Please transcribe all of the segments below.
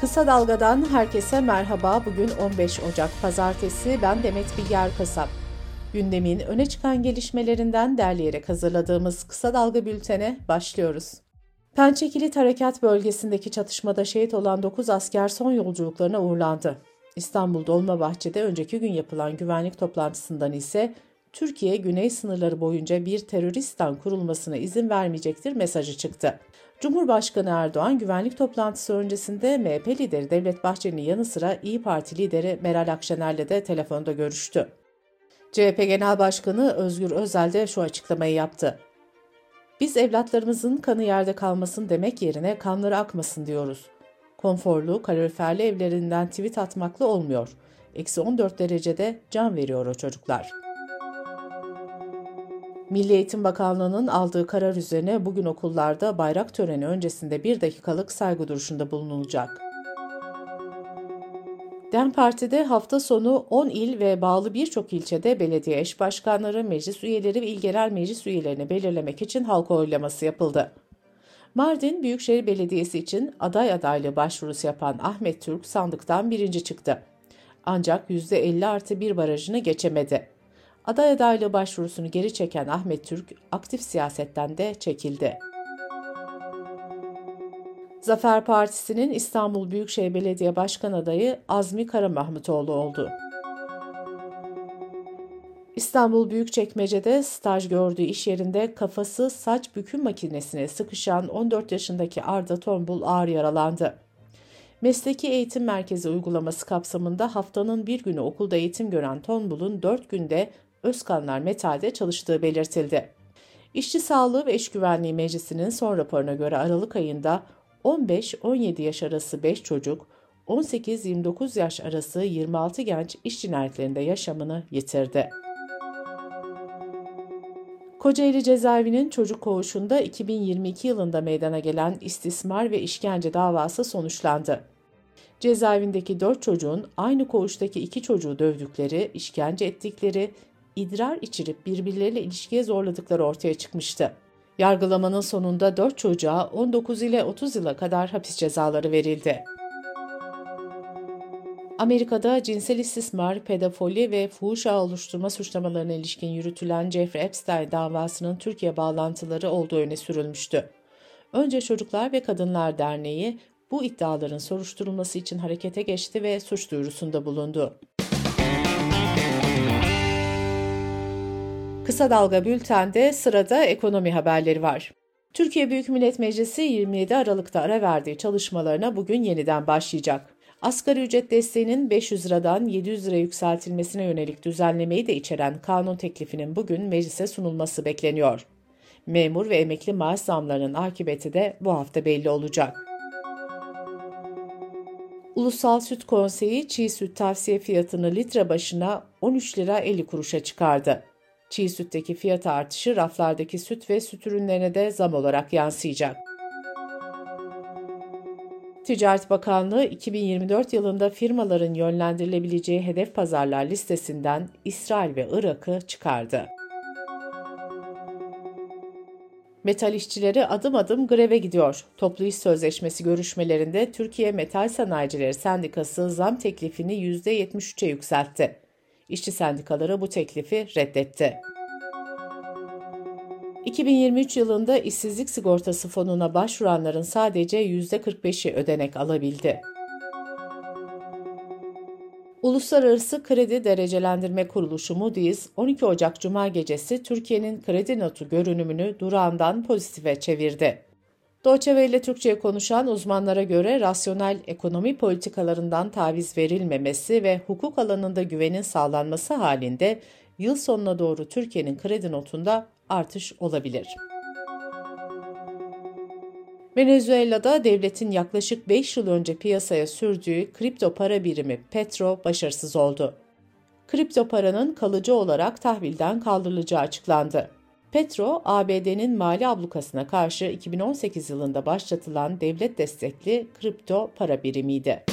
Kısa Dalga'dan herkese merhaba. Bugün 15 Ocak Pazartesi. Ben Demet Bilger Kasap. Gündemin öne çıkan gelişmelerinden derleyerek hazırladığımız Kısa Dalga bültene başlıyoruz. Pençekilit Harekat bölgesindeki çatışmada şehit olan 9 asker son yolculuklarına uğurlandı. İstanbul Dolmabahçe'de önceki gün yapılan güvenlik toplantısından ise Türkiye güney sınırları boyunca bir teröristten kurulmasına izin vermeyecektir mesajı çıktı. Cumhurbaşkanı Erdoğan güvenlik toplantısı öncesinde MHP lideri Devlet Bahçeli'nin yanı sıra İyi Parti lideri Meral Akşener'le de telefonda görüştü. CHP Genel Başkanı Özgür Özel de şu açıklamayı yaptı. Biz evlatlarımızın kanı yerde kalmasın demek yerine kanları akmasın diyoruz. Konforlu, kaloriferli evlerinden tweet atmakla olmuyor. Eksi 14 derecede can veriyor o çocuklar.'' Milli Eğitim Bakanlığı'nın aldığı karar üzerine bugün okullarda bayrak töreni öncesinde bir dakikalık saygı duruşunda bulunulacak. DEM Parti'de hafta sonu 10 il ve bağlı birçok ilçede belediye eş başkanları, meclis üyeleri ve il genel meclis üyelerini belirlemek için halk oylaması yapıldı. Mardin Büyükşehir Belediyesi için aday adaylığı başvurusu yapan Ahmet Türk sandıktan birinci çıktı. Ancak %50 artı bir barajını geçemedi. Aday adaylığı başvurusunu geri çeken Ahmet Türk aktif siyasetten de çekildi. Zafer Partisi'nin İstanbul Büyükşehir Belediye Başkan adayı Azmi Karamahmutoğlu oldu. İstanbul Büyükçekmece'de staj gördüğü iş yerinde kafası saç büküm makinesine sıkışan 14 yaşındaki Arda Tombul ağır yaralandı. Mesleki Eğitim Merkezi uygulaması kapsamında haftanın bir günü okulda eğitim gören Tombul'un 4 günde Özkanlar Metal'de çalıştığı belirtildi. İşçi Sağlığı ve İş Güvenliği Meclisi'nin son raporuna göre Aralık ayında 15-17 yaş arası 5 çocuk, 18-29 yaş arası 26 genç iş cinayetlerinde yaşamını yitirdi. Kocaeli cezaevinin çocuk koğuşunda 2022 yılında meydana gelen istismar ve işkence davası sonuçlandı. Cezaevindeki 4 çocuğun aynı koğuştaki 2 çocuğu dövdükleri, işkence ettikleri, idrar içirip birbirleriyle ilişkiye zorladıkları ortaya çıkmıştı. Yargılamanın sonunda 4 çocuğa 19 ile 30 yıla kadar hapis cezaları verildi. Amerika'da cinsel istismar, pedofili ve fuhuş ağı oluşturma suçlamalarına ilişkin yürütülen Jeffrey Epstein davasının Türkiye bağlantıları olduğu öne sürülmüştü. Önce Çocuklar ve Kadınlar Derneği bu iddiaların soruşturulması için harekete geçti ve suç duyurusunda bulundu. Kısa Dalga Bülten'de sırada ekonomi haberleri var. Türkiye Büyük Millet Meclisi 27 Aralık'ta ara verdiği çalışmalarına bugün yeniden başlayacak. Asgari ücret desteğinin 500 liradan 700 lira yükseltilmesine yönelik düzenlemeyi de içeren kanun teklifinin bugün meclise sunulması bekleniyor. Memur ve emekli maaş zamlarının akıbeti de bu hafta belli olacak. Ulusal Süt Konseyi çiğ süt tavsiye fiyatını litre başına 13 lira 50 kuruşa çıkardı. Çiğ sütteki fiyat artışı raflardaki süt ve süt ürünlerine de zam olarak yansıyacak. Ticaret Bakanlığı 2024 yılında firmaların yönlendirilebileceği hedef pazarlar listesinden İsrail ve Irak'ı çıkardı. Metal işçileri adım adım greve gidiyor. Toplu iş sözleşmesi görüşmelerinde Türkiye Metal Sanayicileri Sendikası zam teklifini %73'e yükseltti. İşçi sendikaları bu teklifi reddetti. 2023 yılında işsizlik sigortası fonuna başvuranların sadece %45'i ödenek alabildi. Uluslararası Kredi Derecelendirme Kuruluşu Moody's, 12 Ocak Cuma gecesi Türkiye'nin kredi notu görünümünü durağından pozitife çevirdi. Deutsche Welle Türkçe'ye konuşan uzmanlara göre rasyonel ekonomi politikalarından taviz verilmemesi ve hukuk alanında güvenin sağlanması halinde yıl sonuna doğru Türkiye'nin kredi notunda artış olabilir. Venezuela'da devletin yaklaşık 5 yıl önce piyasaya sürdüğü kripto para birimi Petro başarısız oldu. Kripto paranın kalıcı olarak tahvilden kaldırılacağı açıklandı. Petro, ABD'nin mali ablukasına karşı 2018 yılında başlatılan devlet destekli kripto para birimiydi.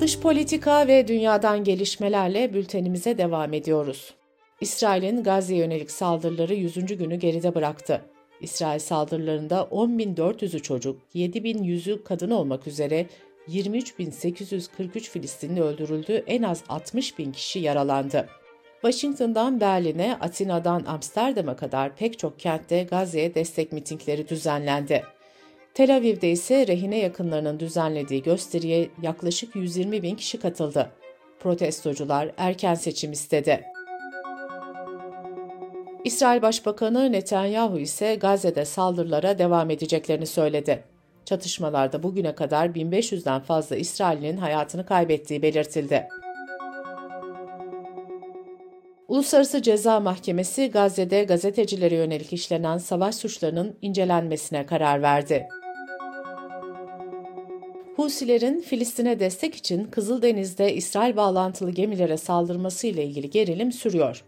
Dış politika ve dünyadan gelişmelerle bültenimize devam ediyoruz. İsrail'in Gazze'ye yönelik saldırıları 100. günü geride bıraktı. İsrail saldırılarında 10.400'ü çocuk, 7.100'ü kadın olmak üzere 23.843 Filistinli öldürüldü, en az 60.000 kişi yaralandı. Washington'dan Berlin'e, Atina'dan Amsterdam'a kadar pek çok kentte Gazze'ye destek mitingleri düzenlendi. Tel Aviv'de ise rehine yakınlarının düzenlediği gösteriye yaklaşık 120 bin kişi katıldı. Protestocular erken seçim istedi. İsrail Başbakanı Netanyahu ise Gazze'de saldırılara devam edeceklerini söyledi. Çatışmalarda bugüne kadar 1500'den fazla İsrail'in hayatını kaybettiği belirtildi. Uluslararası Ceza Mahkemesi Gazze'de gazetecilere yönelik işlenen savaş suçlarının incelenmesine karar verdi. Husilerin Filistin'e destek için Kızıldeniz'de İsrail bağlantılı gemilere saldırması ile ilgili gerilim sürüyor.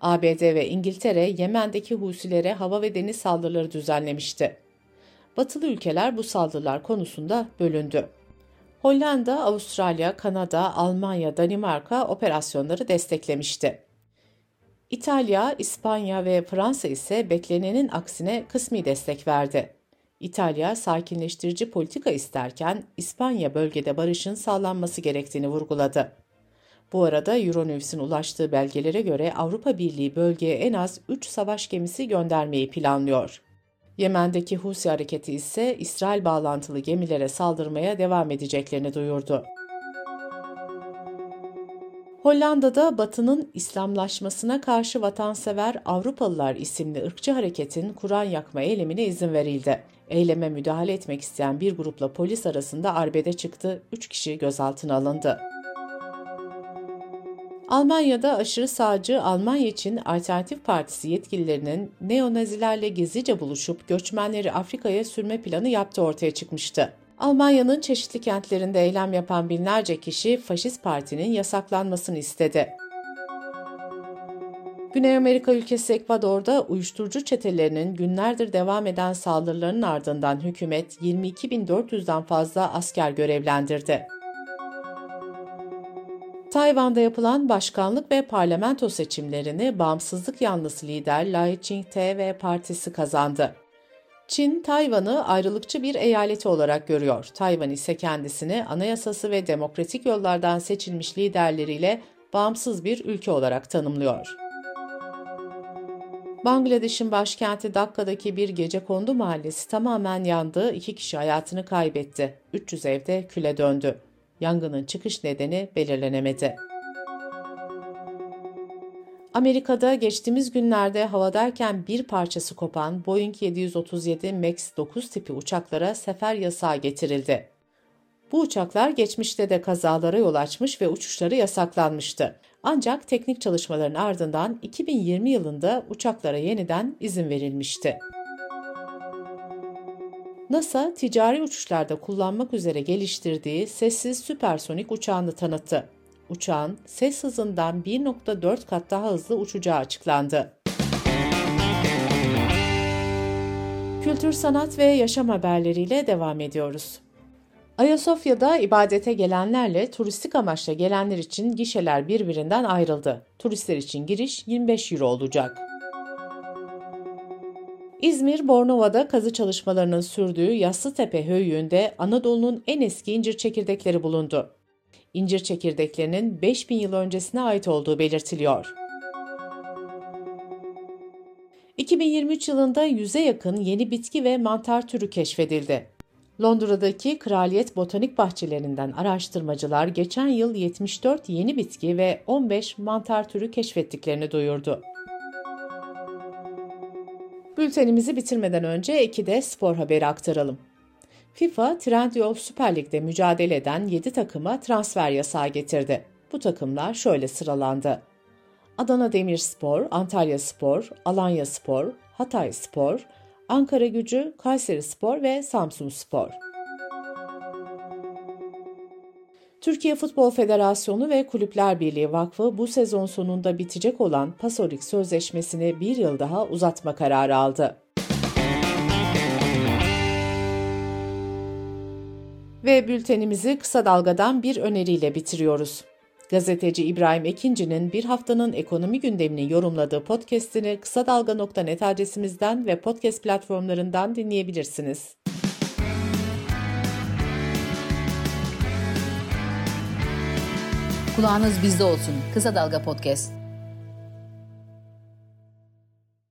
ABD ve İngiltere Yemen'deki Husilere hava ve deniz saldırıları düzenlemişti. Batılı ülkeler bu saldırılar konusunda bölündü. Hollanda, Avustralya, Kanada, Almanya, Danimarka operasyonları desteklemişti. İtalya, İspanya ve Fransa ise beklenenin aksine kısmi destek verdi. İtalya sakinleştirici politika isterken İspanya bölgede barışın sağlanması gerektiğini vurguladı. Bu arada Euronews'in ulaştığı belgelere göre Avrupa Birliği bölgeye en az 3 savaş gemisi göndermeyi planlıyor. Yemen'deki Husi hareketi ise İsrail bağlantılı gemilere saldırmaya devam edeceklerini duyurdu. Hollanda'da Batı'nın İslamlaşmasına karşı vatansever Avrupalılar isimli ırkçı hareketin Kur'an yakma eylemine izin verildi. Eyleme müdahale etmek isteyen bir grupla polis arasında arbede çıktı, 3 kişi gözaltına alındı. Almanya'da aşırı sağcı Almanya için Alternatif Partisi yetkililerinin neonazilerle gizlice buluşup göçmenleri Afrika'ya sürme planı yaptığı ortaya çıkmıştı. Almanya'nın çeşitli kentlerinde eylem yapan binlerce kişi Faşist Parti'nin yasaklanmasını istedi. Güney Amerika ülkesi Ekvador'da uyuşturucu çetelerinin günlerdir devam eden saldırılarının ardından hükümet 22.400'den fazla asker görevlendirdi. Tayvan'da yapılan başkanlık ve parlamento seçimlerini bağımsızlık yanlısı lider Lai Ching-te ve partisi kazandı. Çin, Tayvan'ı ayrılıkçı bir eyaleti olarak görüyor. Tayvan ise kendisini anayasası ve demokratik yollardan seçilmiş liderleriyle bağımsız bir ülke olarak tanımlıyor. Bangladeş'in başkenti Dakka'daki bir gece kondu mahallesi tamamen yandı, iki kişi hayatını kaybetti. 300 evde küle döndü. Yangının çıkış nedeni belirlenemedi. Amerika'da geçtiğimiz günlerde havadayken bir parçası kopan Boeing 737 MAX 9 tipi uçaklara sefer yasağı getirildi. Bu uçaklar geçmişte de kazalara yol açmış ve uçuşları yasaklanmıştı. Ancak teknik çalışmaların ardından 2020 yılında uçaklara yeniden izin verilmişti. NASA ticari uçuşlarda kullanmak üzere geliştirdiği sessiz süpersonik uçağını tanıttı. Uçağın ses hızından 1.4 kat daha hızlı uçacağı açıklandı. Kültür, sanat ve yaşam haberleriyle devam ediyoruz. Ayasofya'da ibadete gelenlerle turistik amaçla gelenler için gişeler birbirinden ayrıldı. Turistler için giriş 25 euro olacak. İzmir, Bornova'da kazı çalışmalarının sürdüğü Yassıtepe Höyüğü'nde Anadolu'nun en eski incir çekirdekleri bulundu. İncir çekirdeklerinin 5000 yıl öncesine ait olduğu belirtiliyor. 2023 yılında yüze yakın yeni bitki ve mantar türü keşfedildi. Londra'daki Kraliyet Botanik Bahçelerinden araştırmacılar geçen yıl 74 yeni bitki ve 15 mantar türü keşfettiklerini duyurdu. Bültenimizi bitirmeden önce iki de spor haberi aktaralım. FIFA, Trendyol Süper Lig'de mücadele eden 7 takıma transfer yasağı getirdi. Bu takımlar şöyle sıralandı. Adana Demirspor, Antalya Spor, Alanya Spor, Hatay Spor, Ankara Gücü, Kayseri Spor ve Samsun Spor. Türkiye Futbol Federasyonu ve Kulüpler Birliği Vakfı bu sezon sonunda bitecek olan Pasolik Sözleşmesi'ni bir yıl daha uzatma kararı aldı. Ve bültenimizi kısa dalgadan bir öneriyle bitiriyoruz. Gazeteci İbrahim Ekinci'nin bir haftanın ekonomi gündemini yorumladığı podcast'ini kısa dalga.net adresimizden ve podcast platformlarından dinleyebilirsiniz. Kulağınız bizde olsun. Kısa Dalga Podcast.